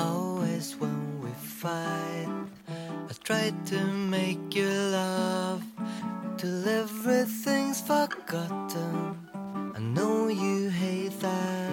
always when we fight. I try to make you laugh till everything's forgotten. I know you hate that.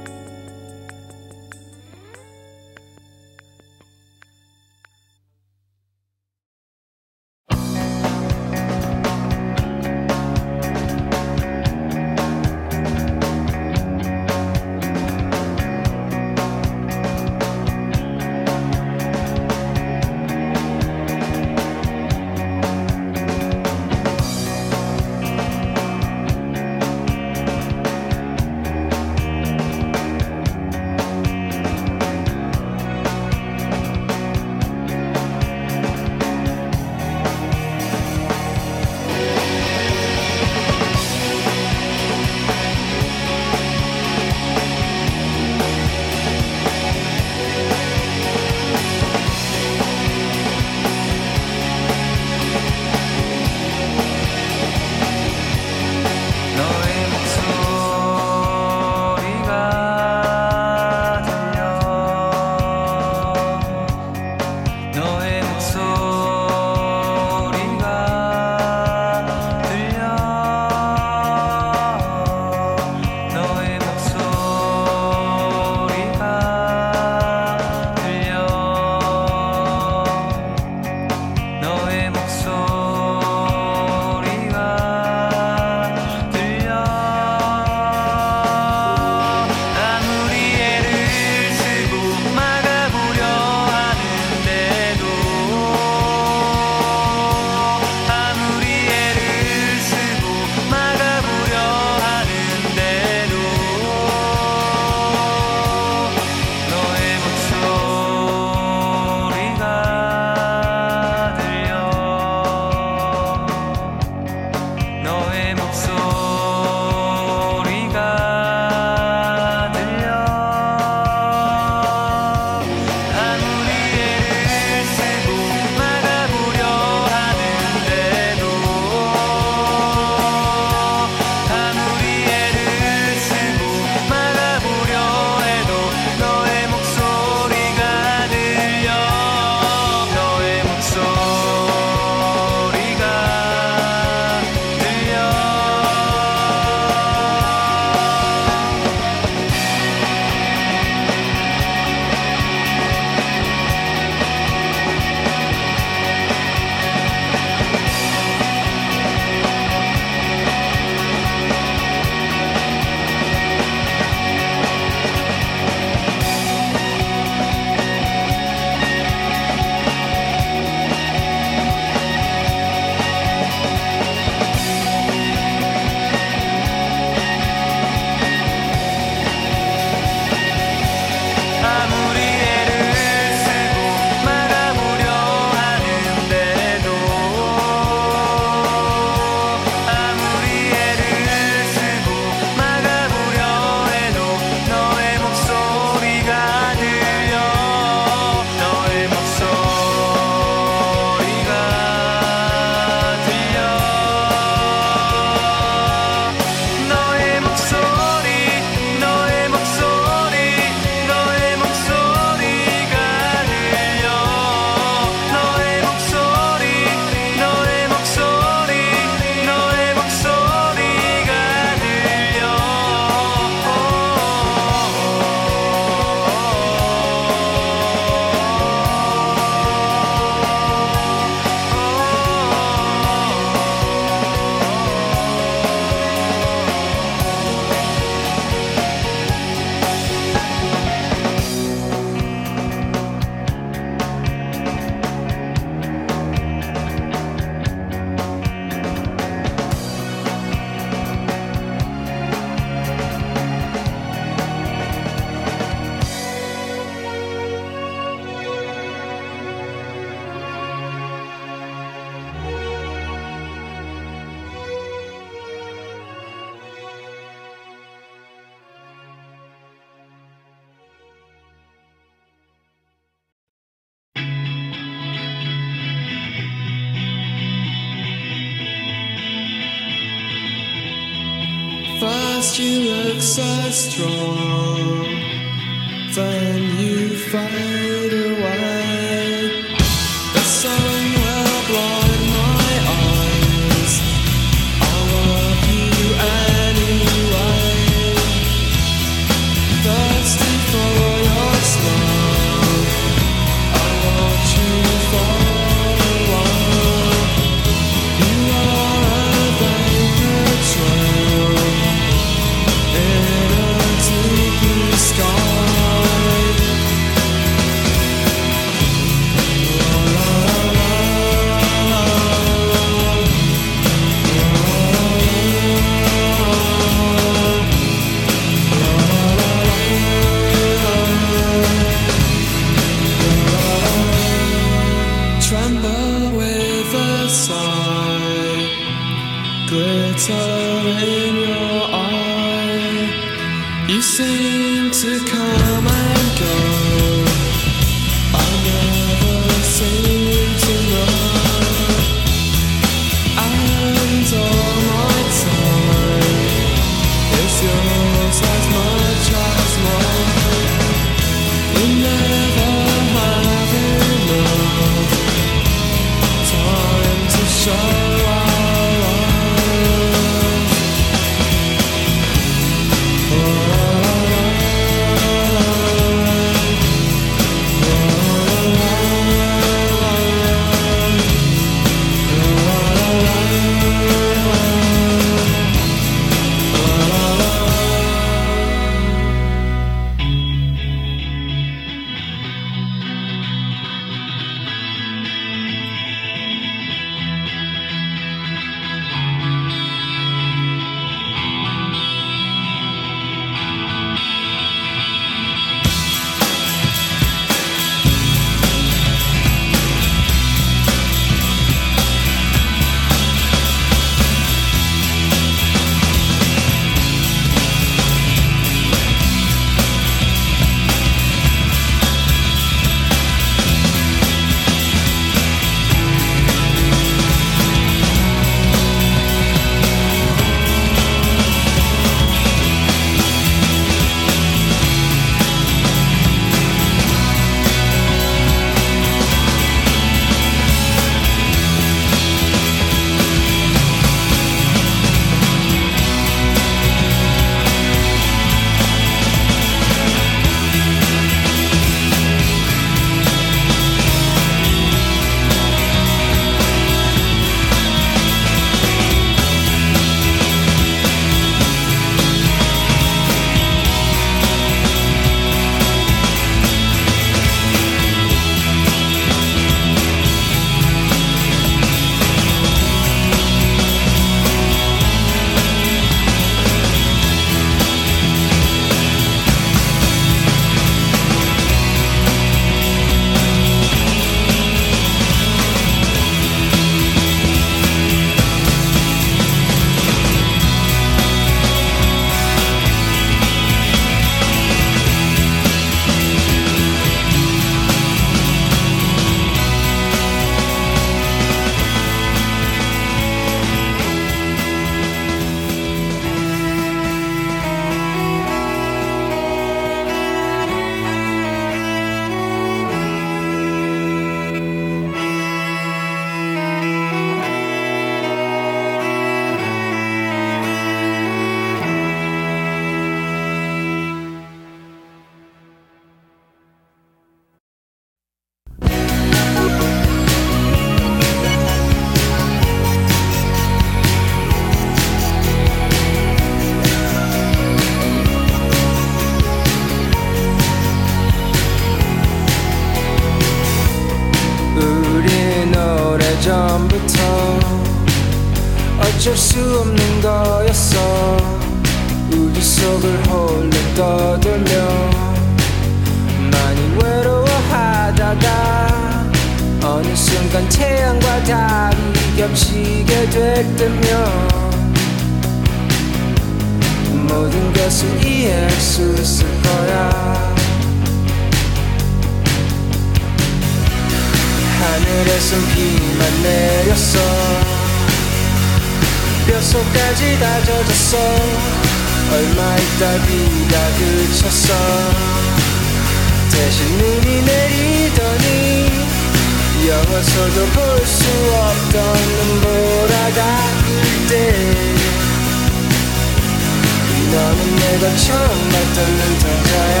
바람처럼 날 떠는 동자야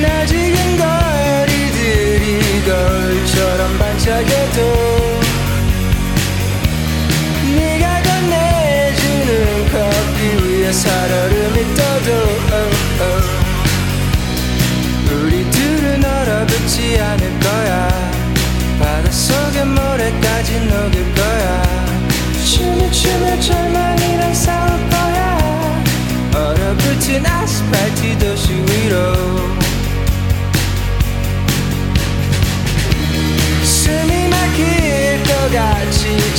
나 지금 거리들이 거울처럼 반짝여도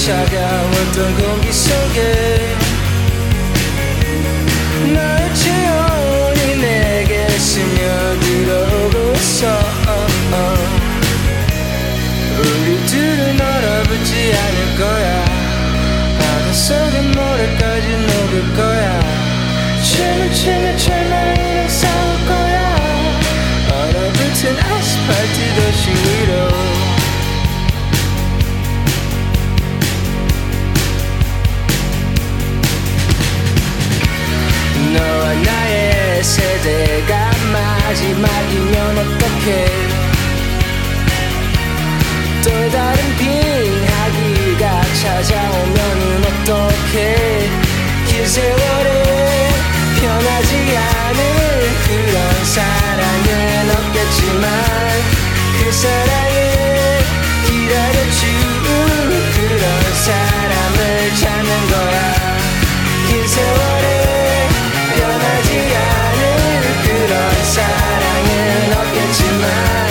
차가웠던 공기 속에 널 채우니 내게 스며들어오고 있어 우리 둘은 얼어붙지 않을 거야. 바다 속에 모래까지 녹을 거야. 춤을 추며 철만 마지막이면 어떡해? 또 다른 빙하기가 찾아오면 어떡해? 긴 세월에 변하지 않을 그런 사랑은 없겠지만 그 사랑 man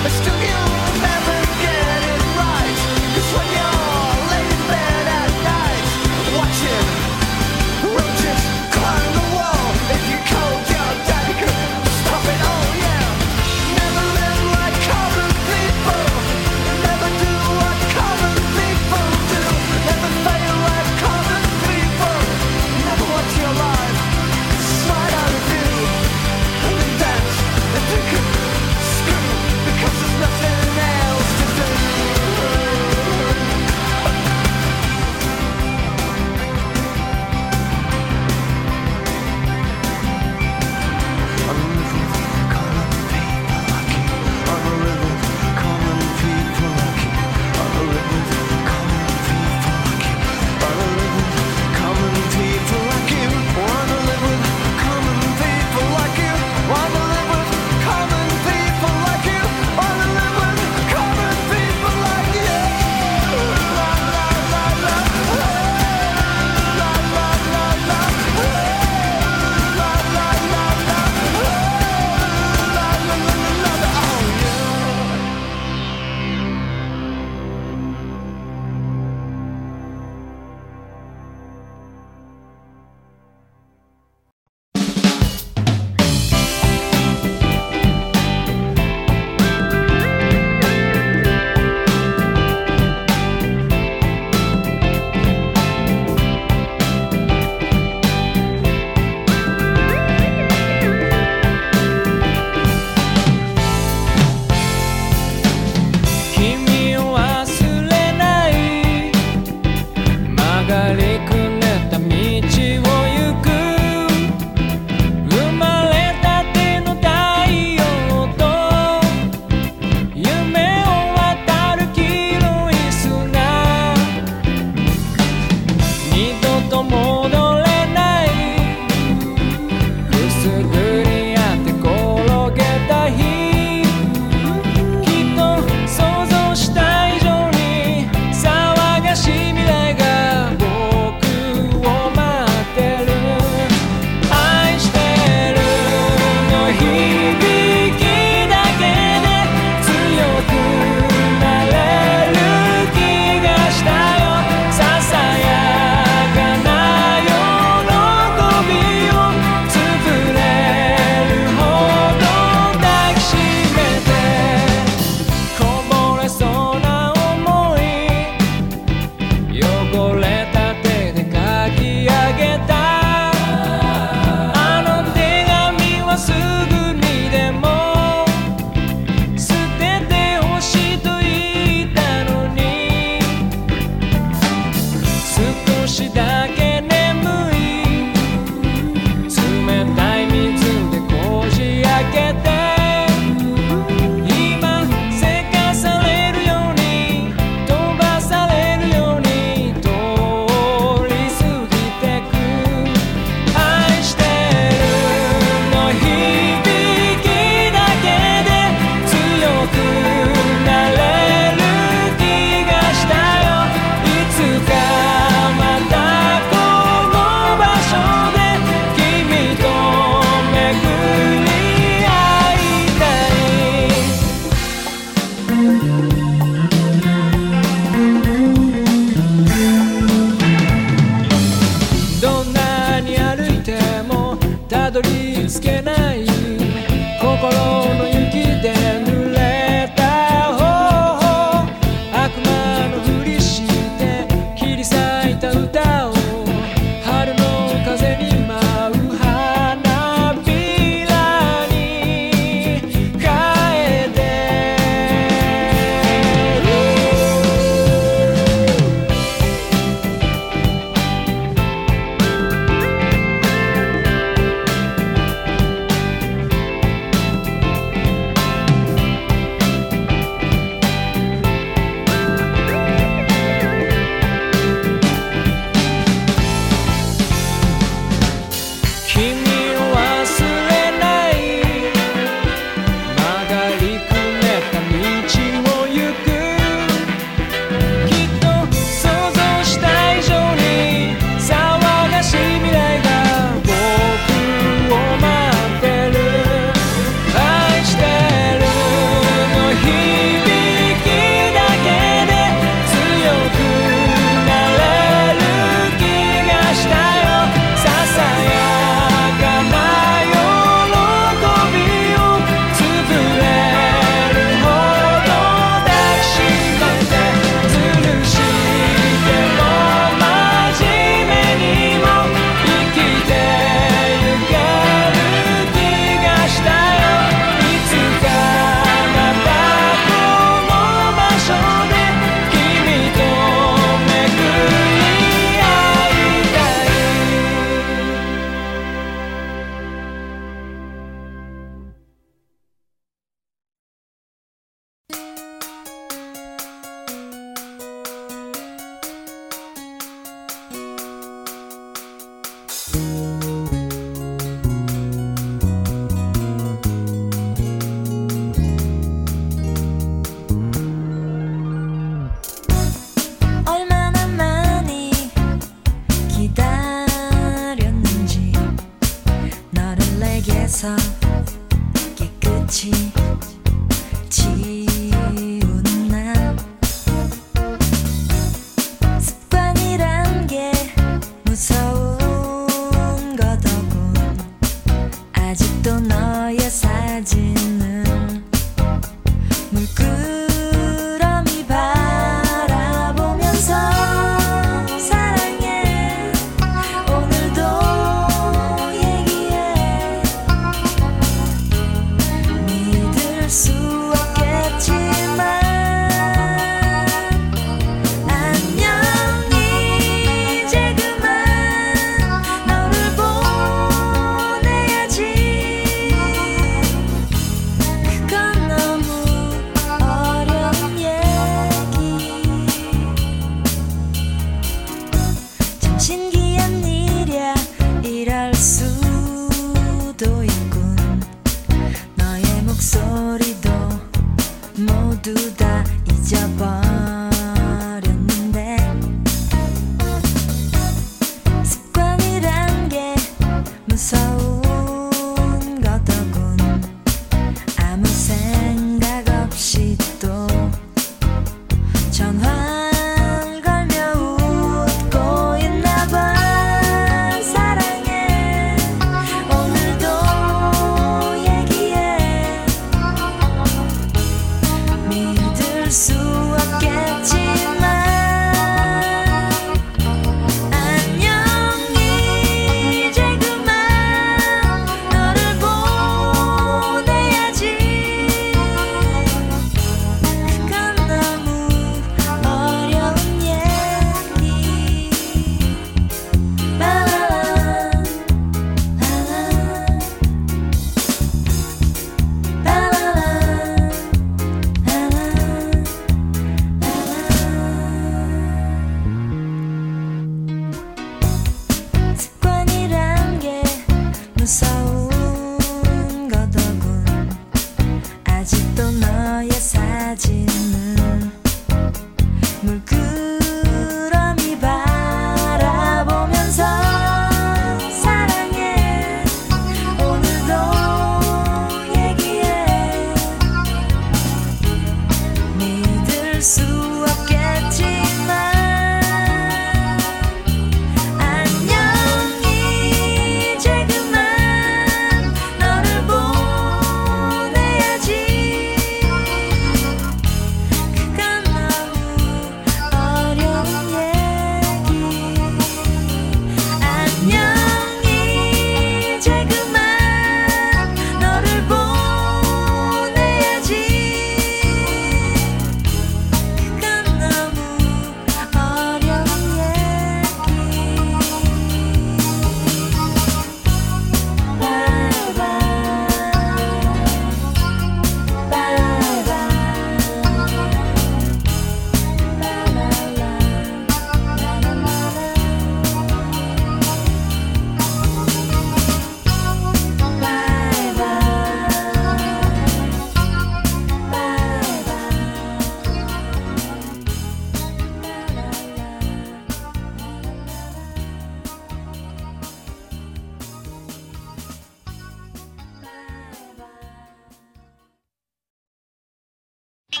She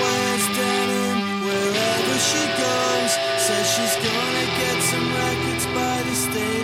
wears denim wherever she goes. Says she's gonna get some records by the stage.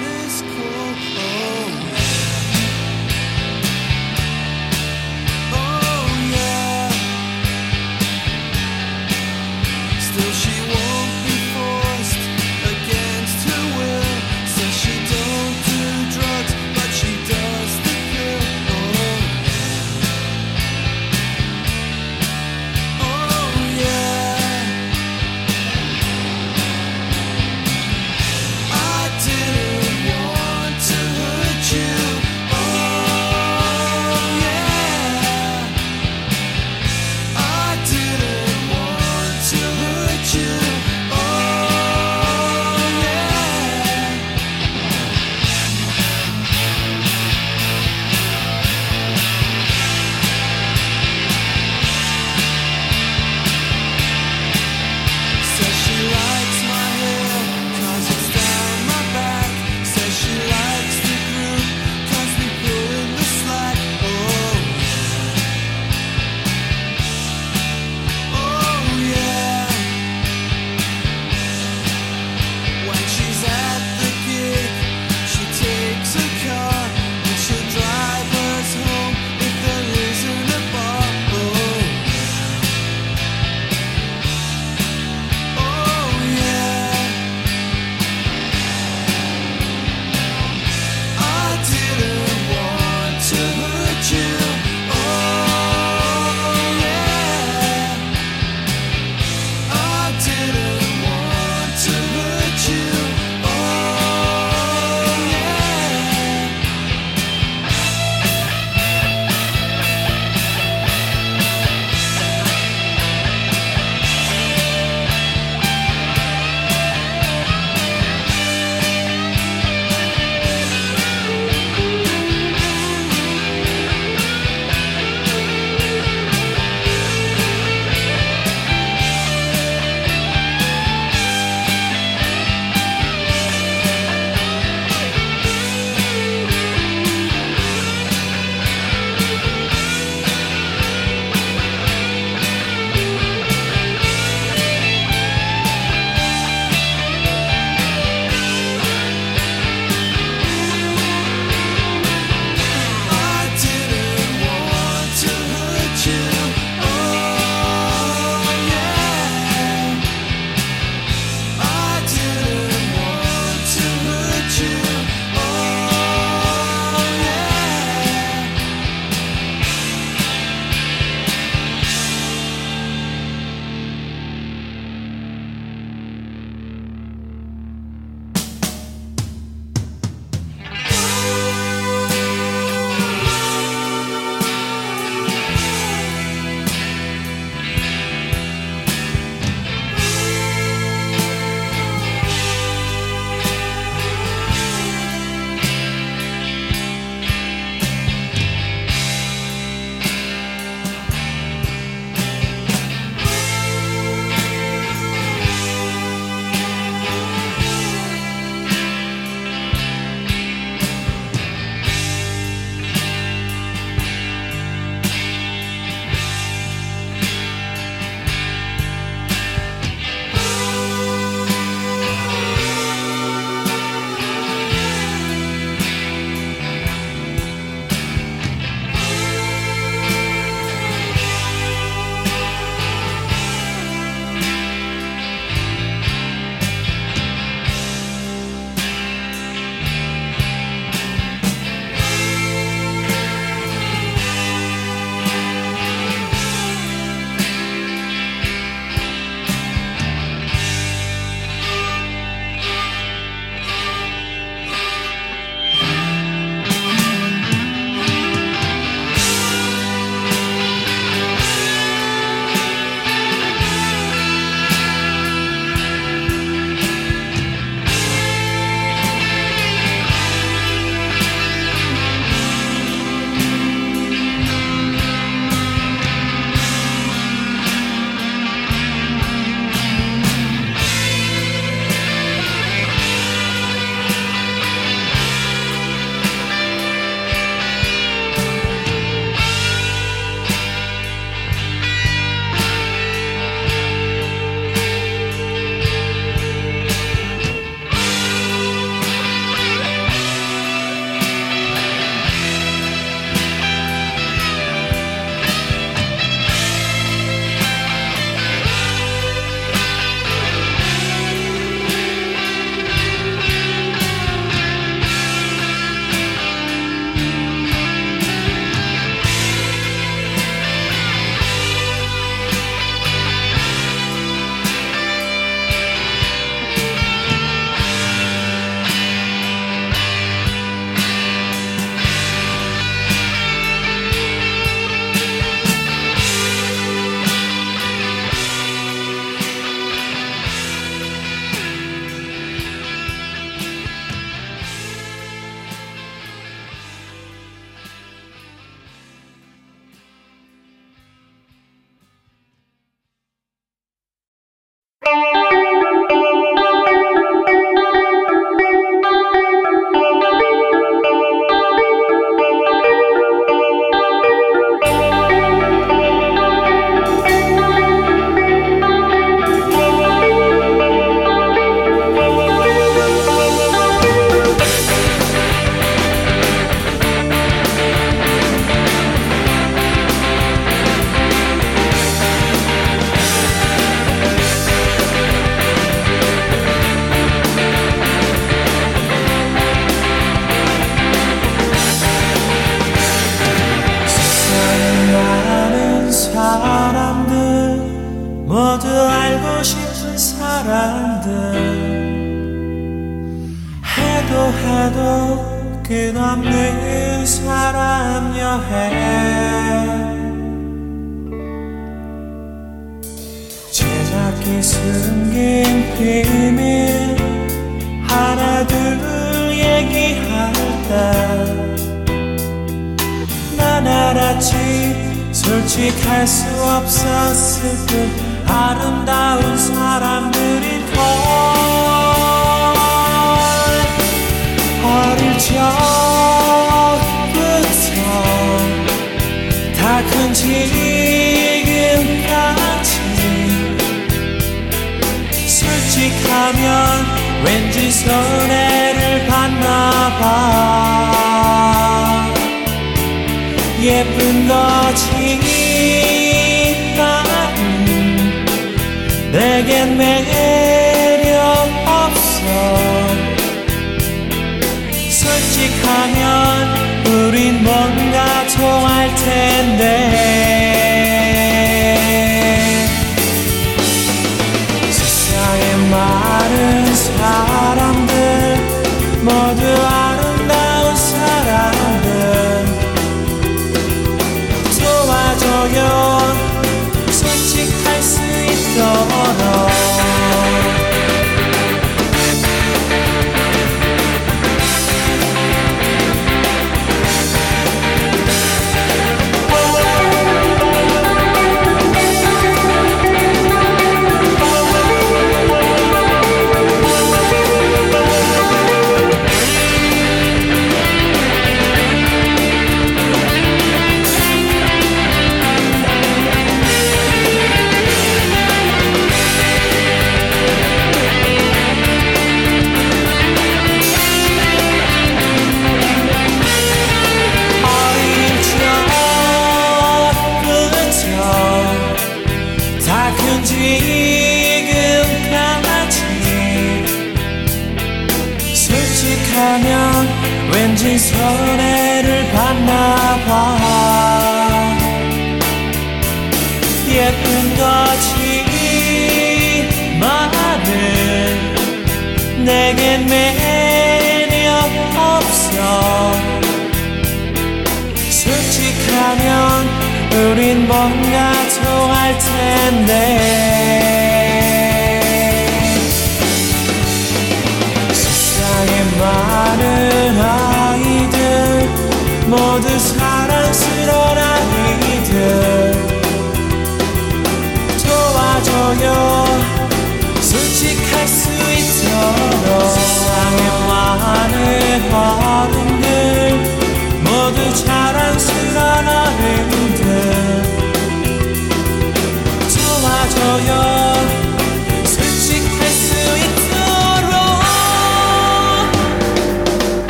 우린 뭔가 통할 텐데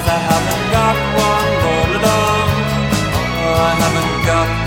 Cause I haven't got one roll along. Oh, I haven't got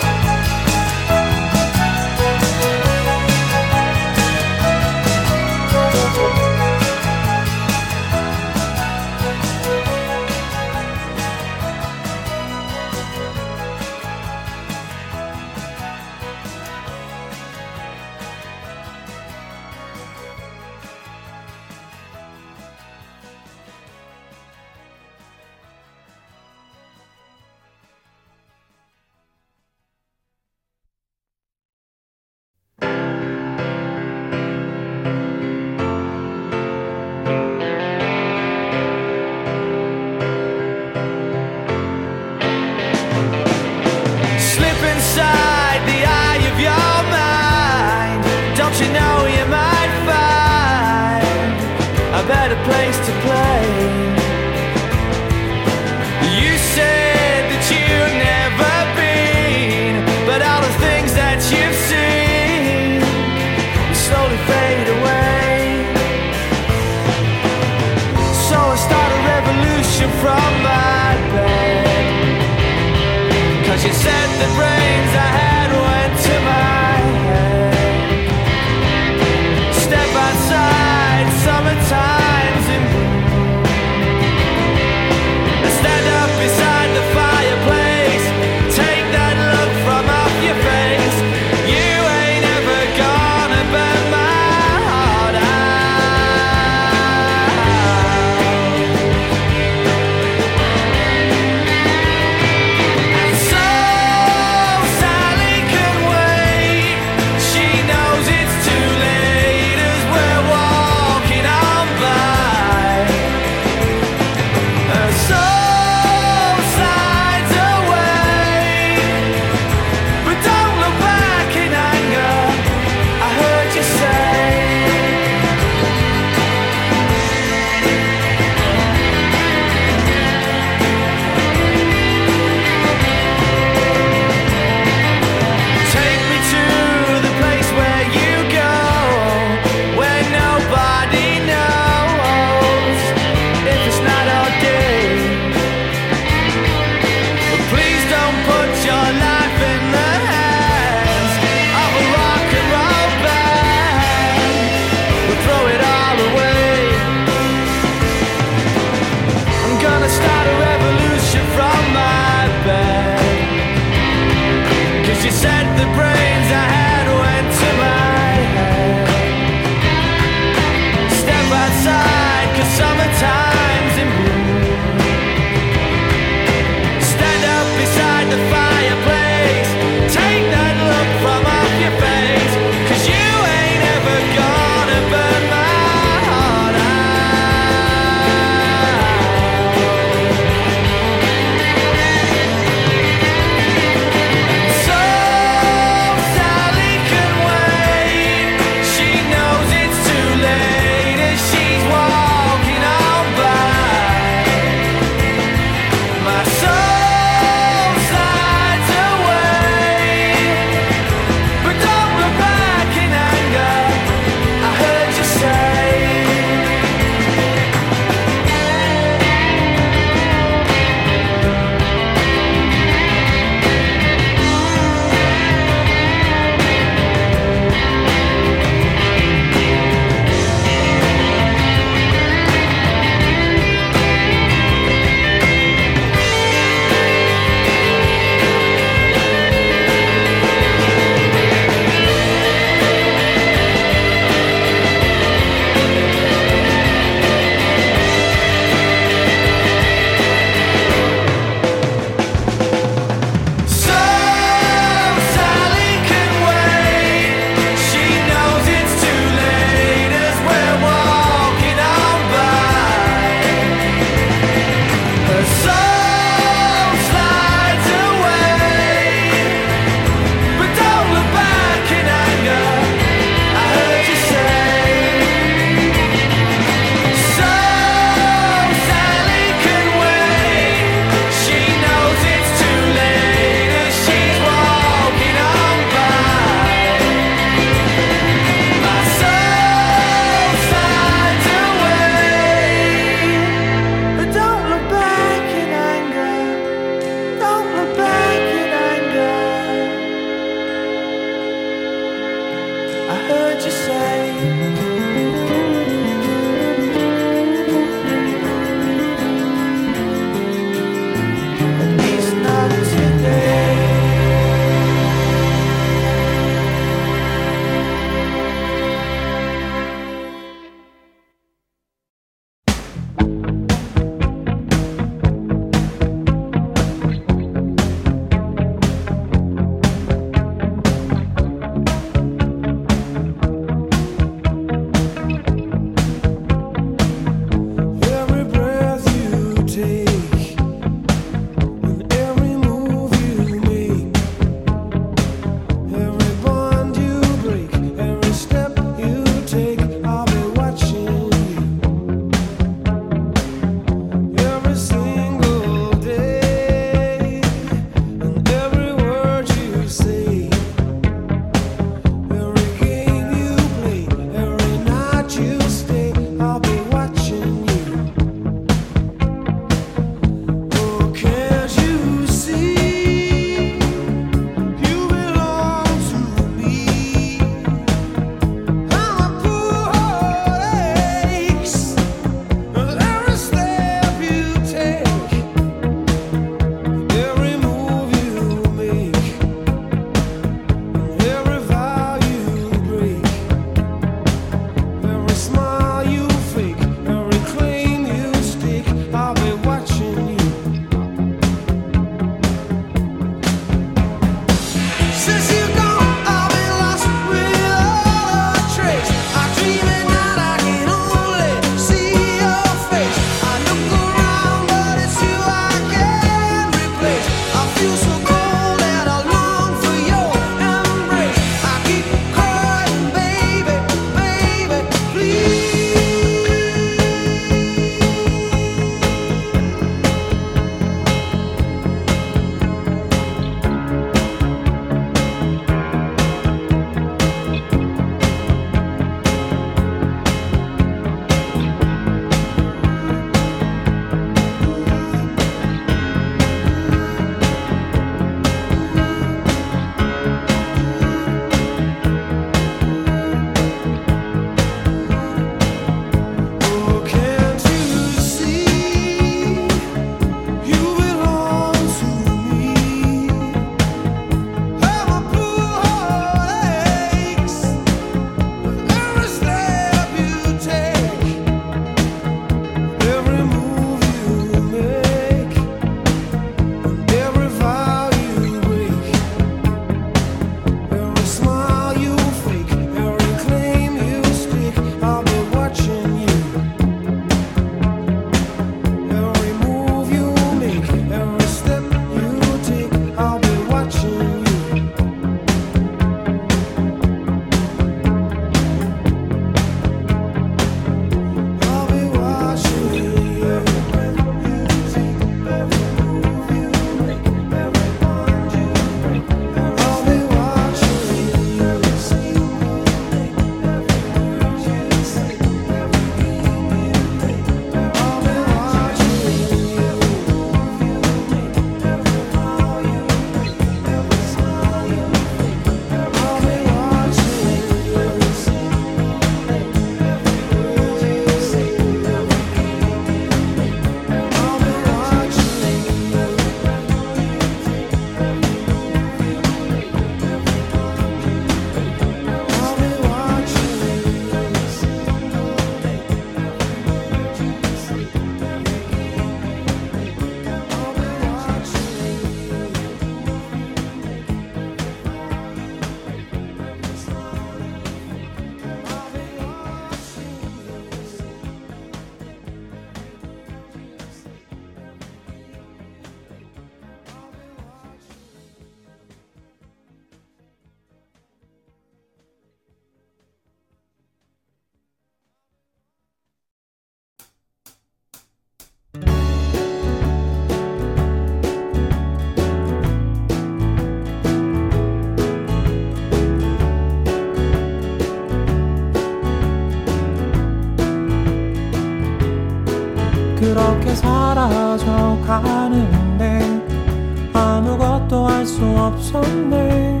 없었네.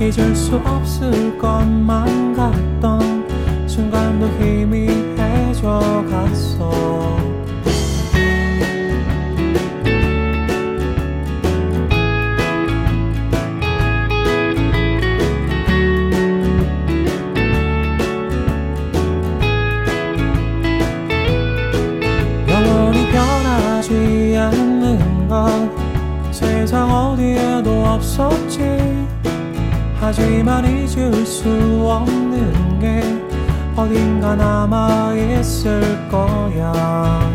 잊을 수 없을 것만 하지만 잊을 수 없는 게 어딘가 남아 있을 거야.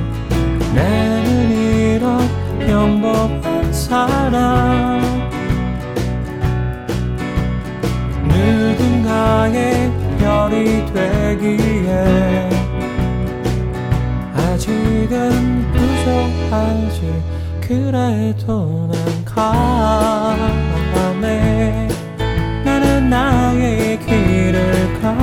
내는 이런 평범한 사람 누군가의 별이 되기에 아직은 부족하지. 그래도 난 가네 나는 나의 길을 가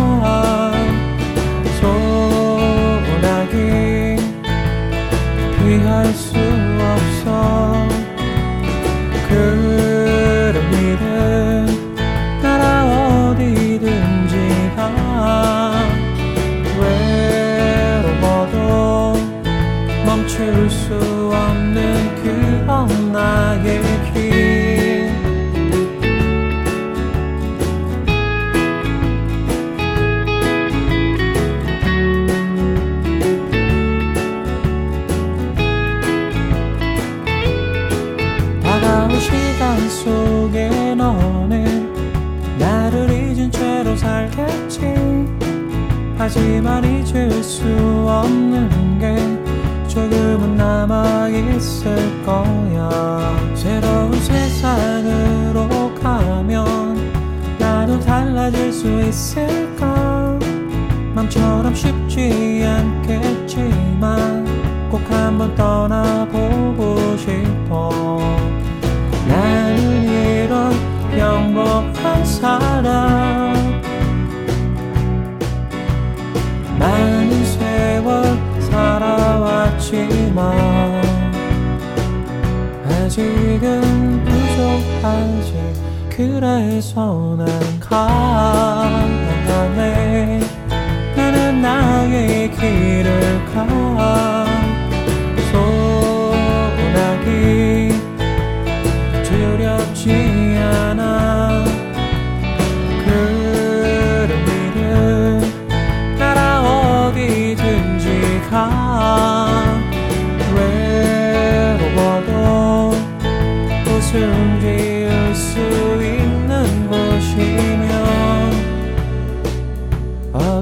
하지만 잊을 수 없는 게 조금은 남아 있을 거야. 새로운 세상으로 가면 나도 달라질 수 있을까? 맘처럼 쉽지 않겠지만 꼭 한번 떠나보고 싶어 살아왔지만 아직은 부족하지. 그래서 난 가네. 나는 나의 길을 가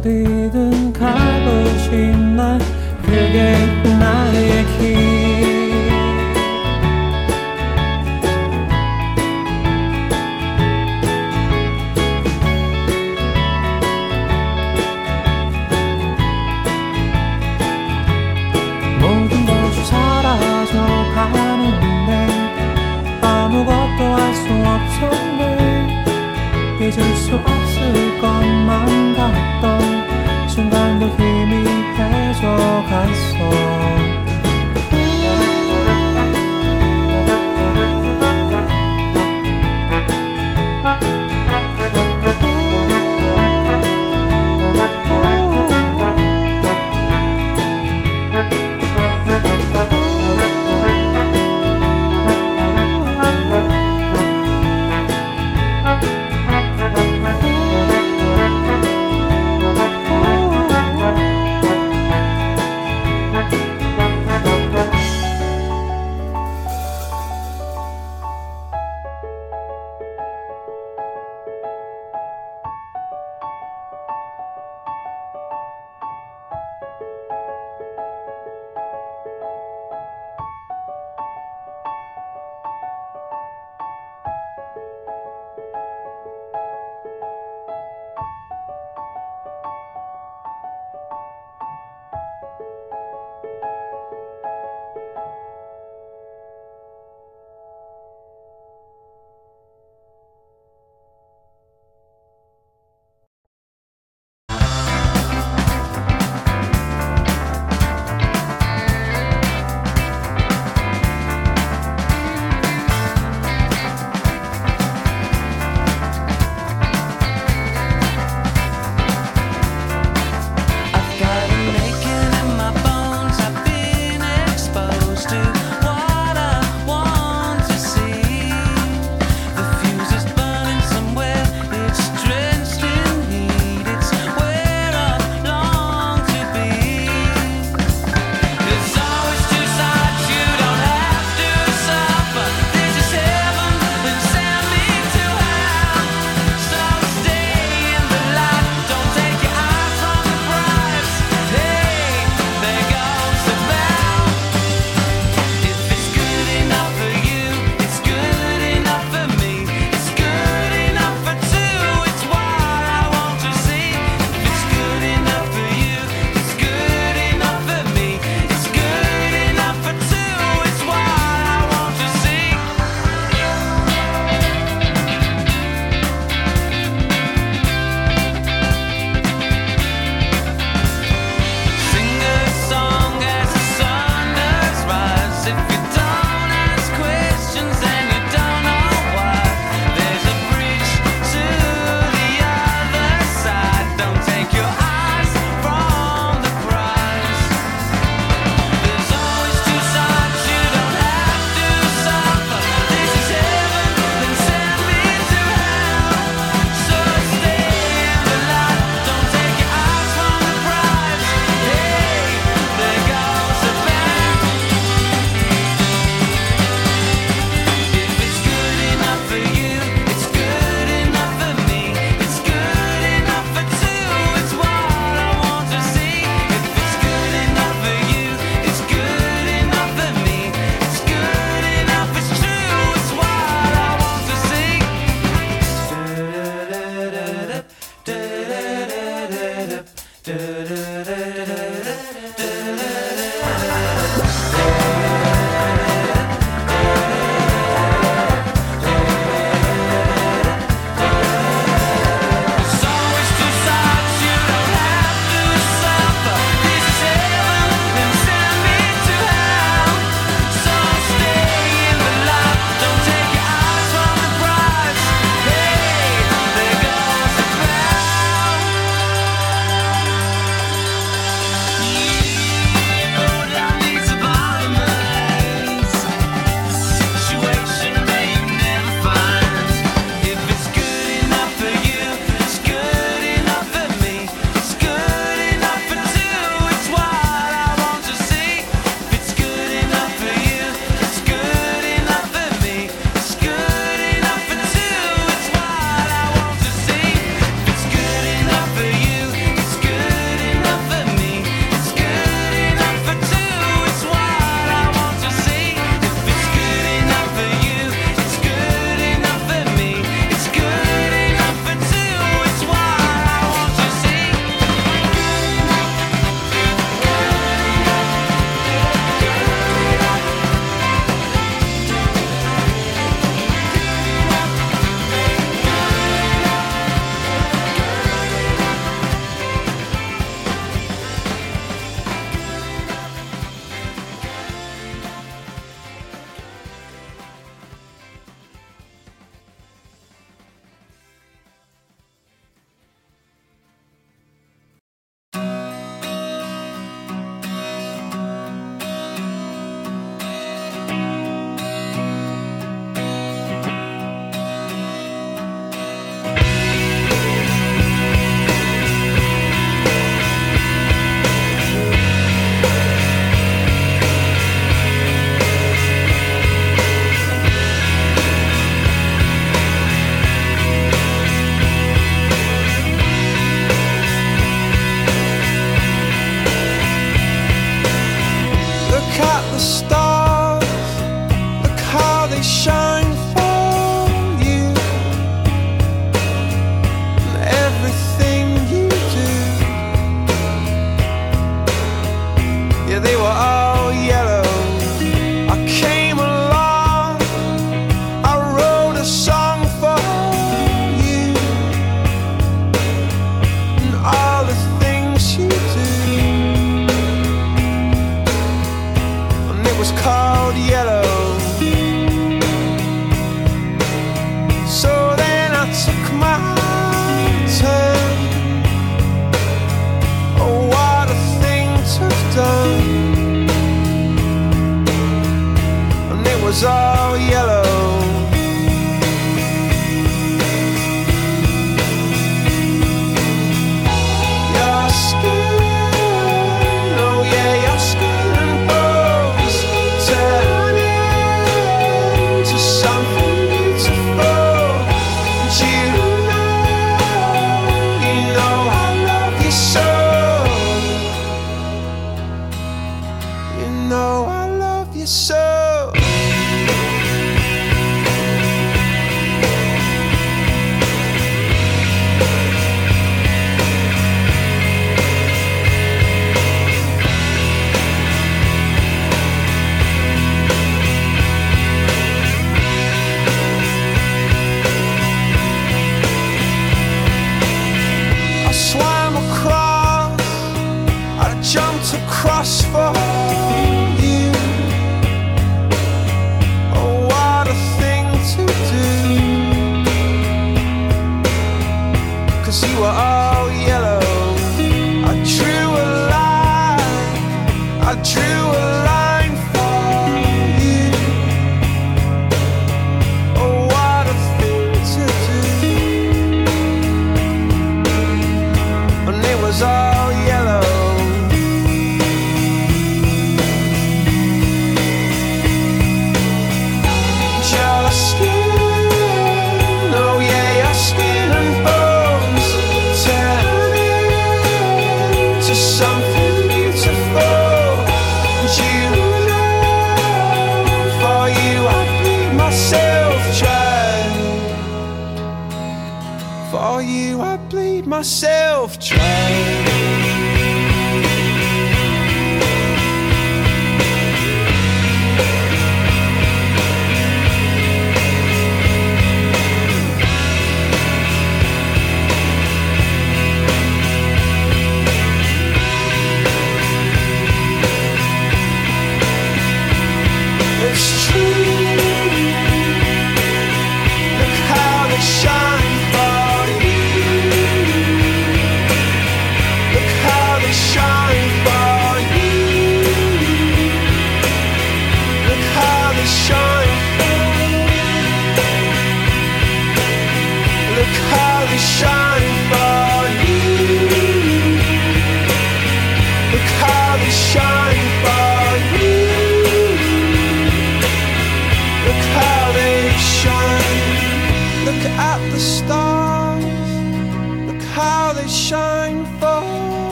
어디든 가보신 나? 그게 것만 같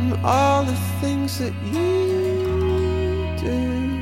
And all the things that you do.